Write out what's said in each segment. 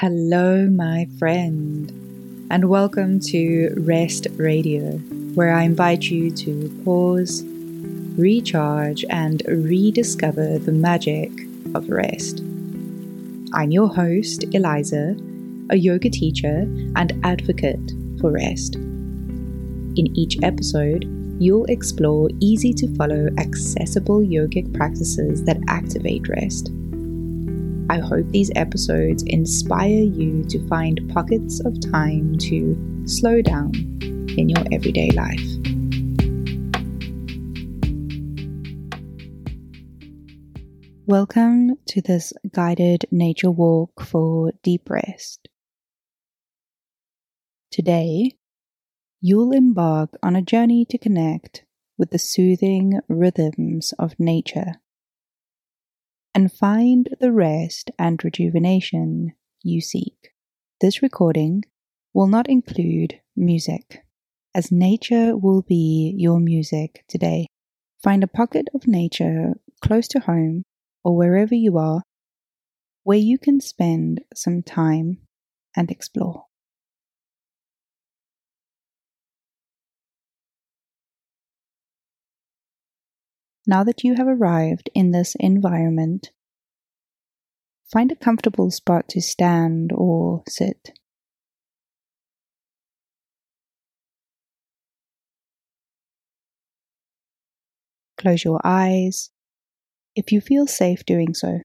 Hello, my friend, and welcome to Rest Radio, where I invite you to pause, recharge, and rediscover the magic of rest. I'm your host, Eliza, a yoga teacher and advocate for rest. In each episode, you'll explore easy to follow, accessible yogic practices that activate rest. I hope these episodes inspire you to find pockets of time to slow down in your everyday life. Welcome to this guided nature walk for deep rest. Today, you'll embark on a journey to connect with the soothing rhythms of nature and find the rest and rejuvenation you seek. This recording will not include music, as nature will be your music today. Find a pocket of nature close to home or wherever you are where you can spend some time and explore. Now that you have arrived in this environment, find a comfortable spot to stand or sit. Close your eyes if you feel safe doing so.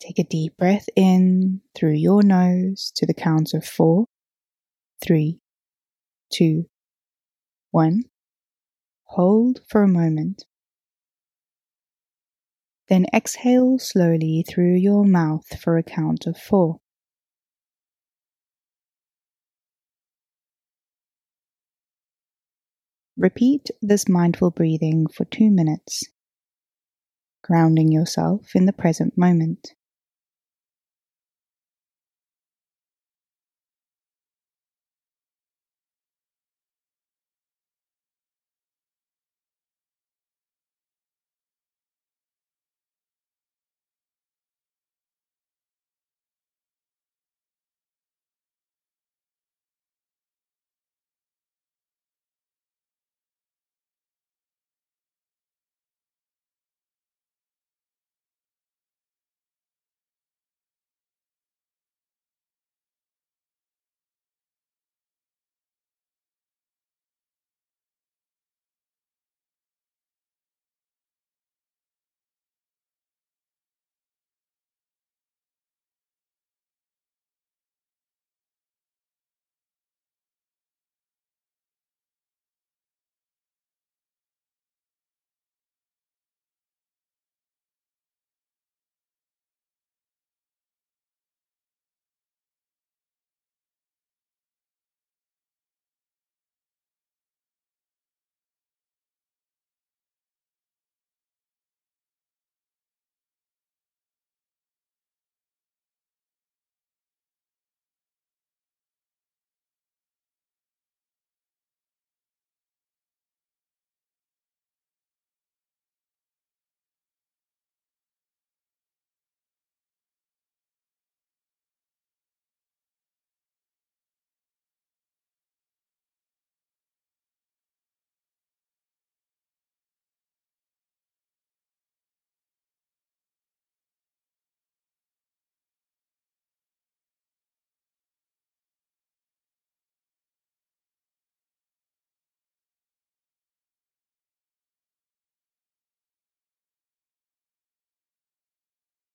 Take a deep breath in through your nose to the count of four three, two, one. Hold for a moment. Then exhale slowly through your mouth for a count of four. Repeat this mindful breathing for two minutes, grounding yourself in the present moment.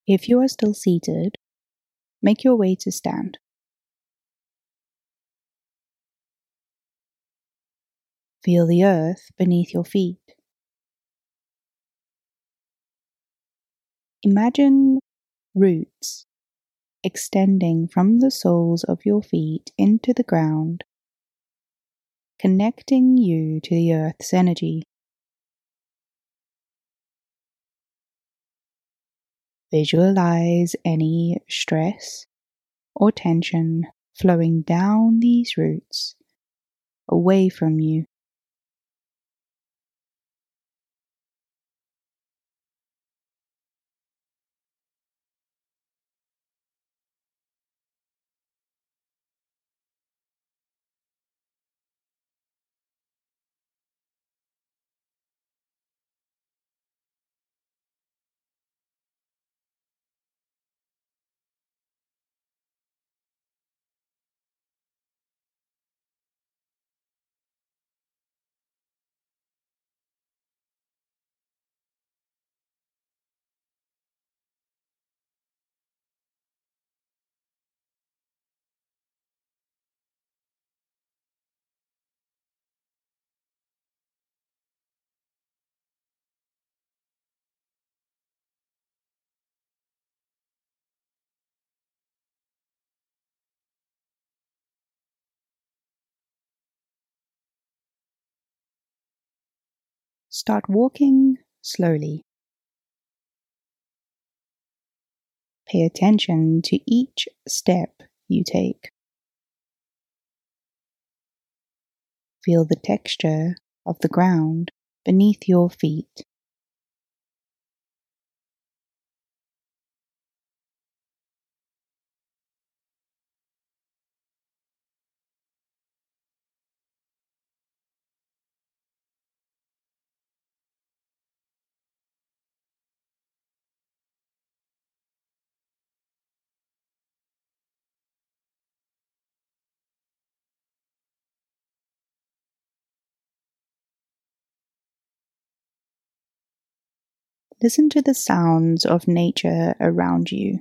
If you are still seated, make your way to stand. Feel the earth beneath your feet. Imagine roots extending from the soles of your feet into the ground, connecting you to the earth's energy. Visualize any stress or tension flowing down these roots away from you. Start walking slowly. Pay attention to each step you take. Feel the texture of the ground beneath your feet. Listen to the sounds of nature around you.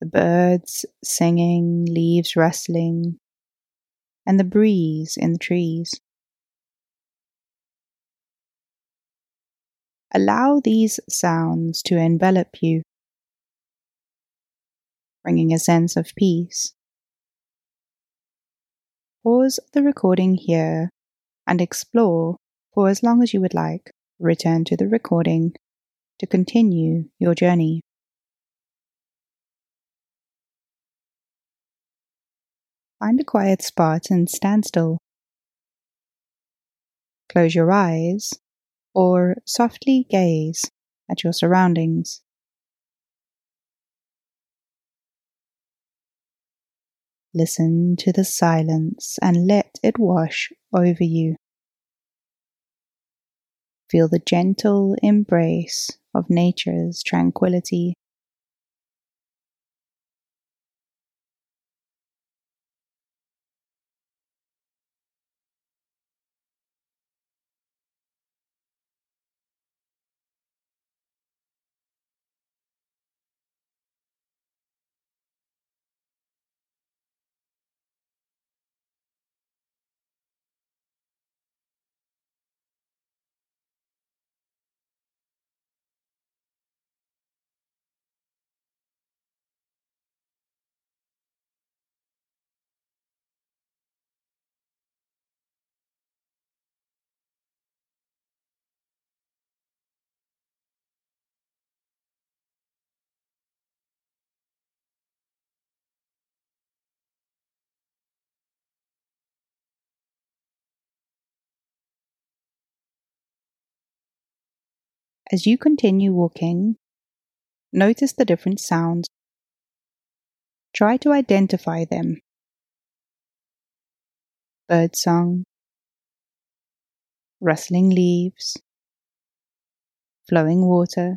The birds singing, leaves rustling, and the breeze in the trees. Allow these sounds to envelop you, bringing a sense of peace. Pause the recording here and explore for as long as you would like. Return to the recording to continue your journey. Find a quiet spot and stand still. Close your eyes or softly gaze at your surroundings. Listen to the silence and let it wash over you. Feel the gentle embrace of nature's tranquility. As you continue walking, notice the different sounds. Try to identify them. Bird song, rustling leaves, flowing water.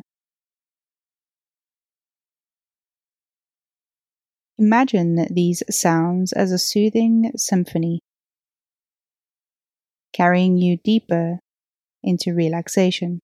Imagine these sounds as a soothing symphony, carrying you deeper into relaxation.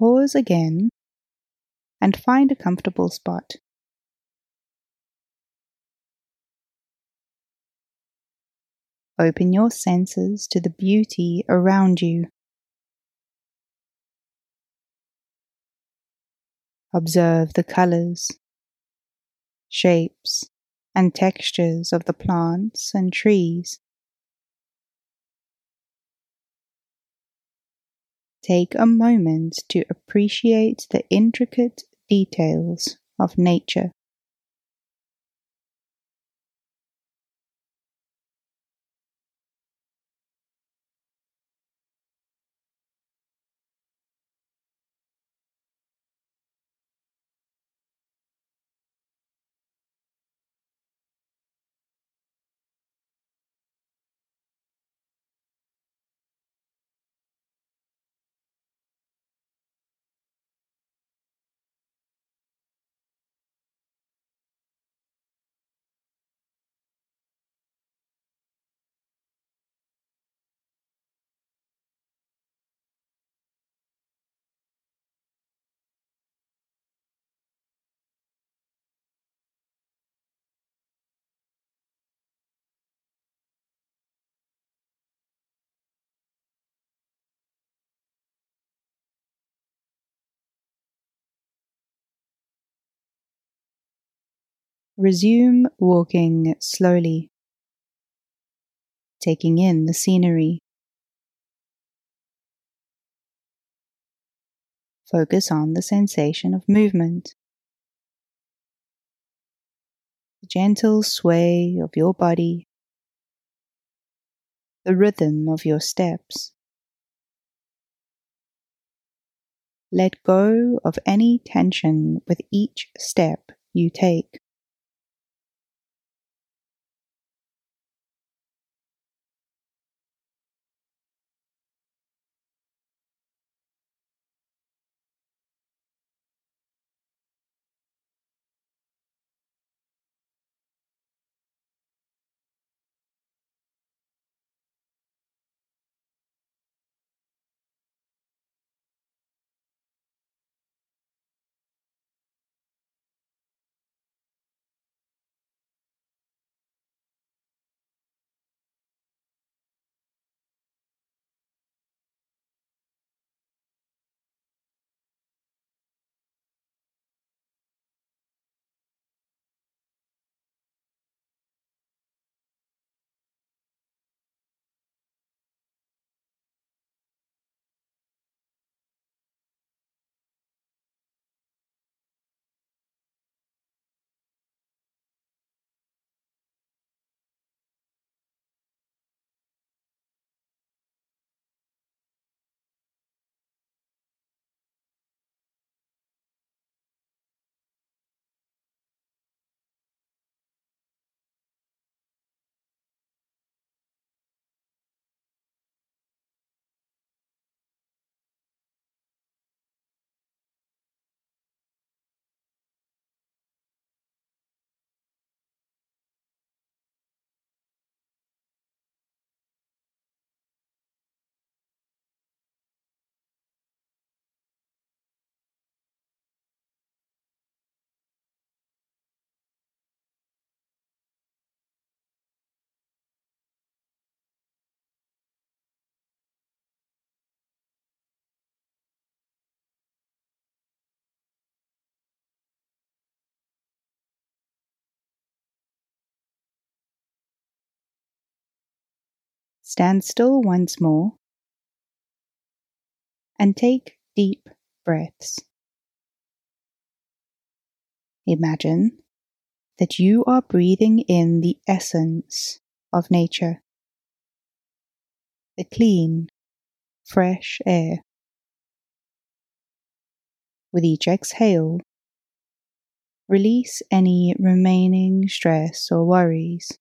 Pause again and find a comfortable spot. Open your senses to the beauty around you. Observe the colors, shapes, and textures of the plants and trees. Take a moment to appreciate the intricate details of nature. Resume walking slowly, taking in the scenery. Focus on the sensation of movement, the gentle sway of your body, the rhythm of your steps. Let go of any tension with each step you take. Stand still once more and take deep breaths. Imagine that you are breathing in the essence of nature, the clean, fresh air. With each exhale, release any remaining stress or worries.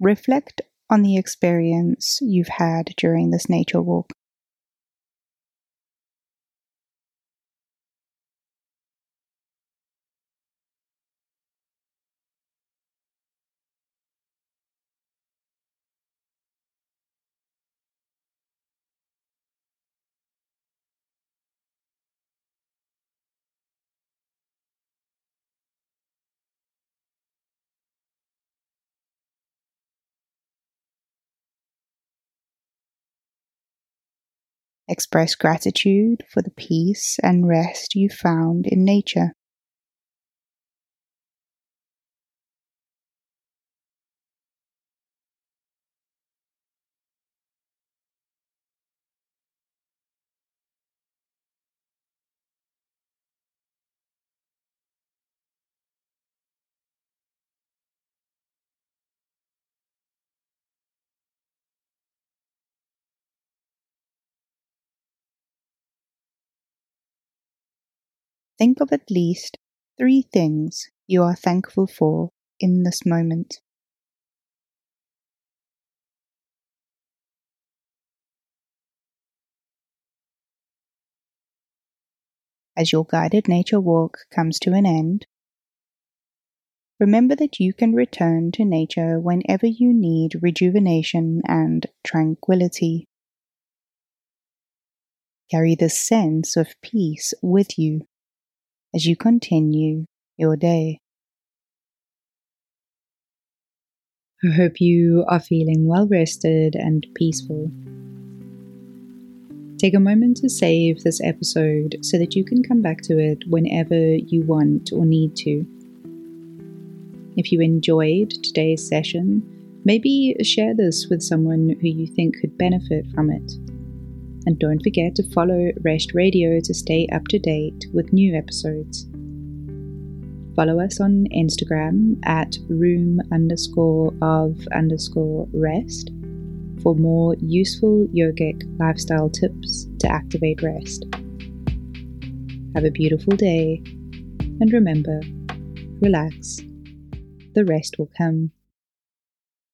Reflect on the experience you've had during this nature walk. Express gratitude for the peace and rest you found in nature. Think of at least three things you are thankful for in this moment. As your guided nature walk comes to an end, remember that you can return to nature whenever you need rejuvenation and tranquility. Carry this sense of peace with you as you continue your day. I hope you are feeling well rested and peaceful. Take a moment to save this episode so that you can come back to it whenever you want or need to. If you enjoyed today's session, maybe share this with someone who you think could benefit from it. And don't forget to follow Rest Radio to stay up to date with new episodes. Follow us on Instagram at room underscore of underscore rest for more useful yogic lifestyle tips to activate rest. Have a beautiful day, and remember, relax. The rest will come.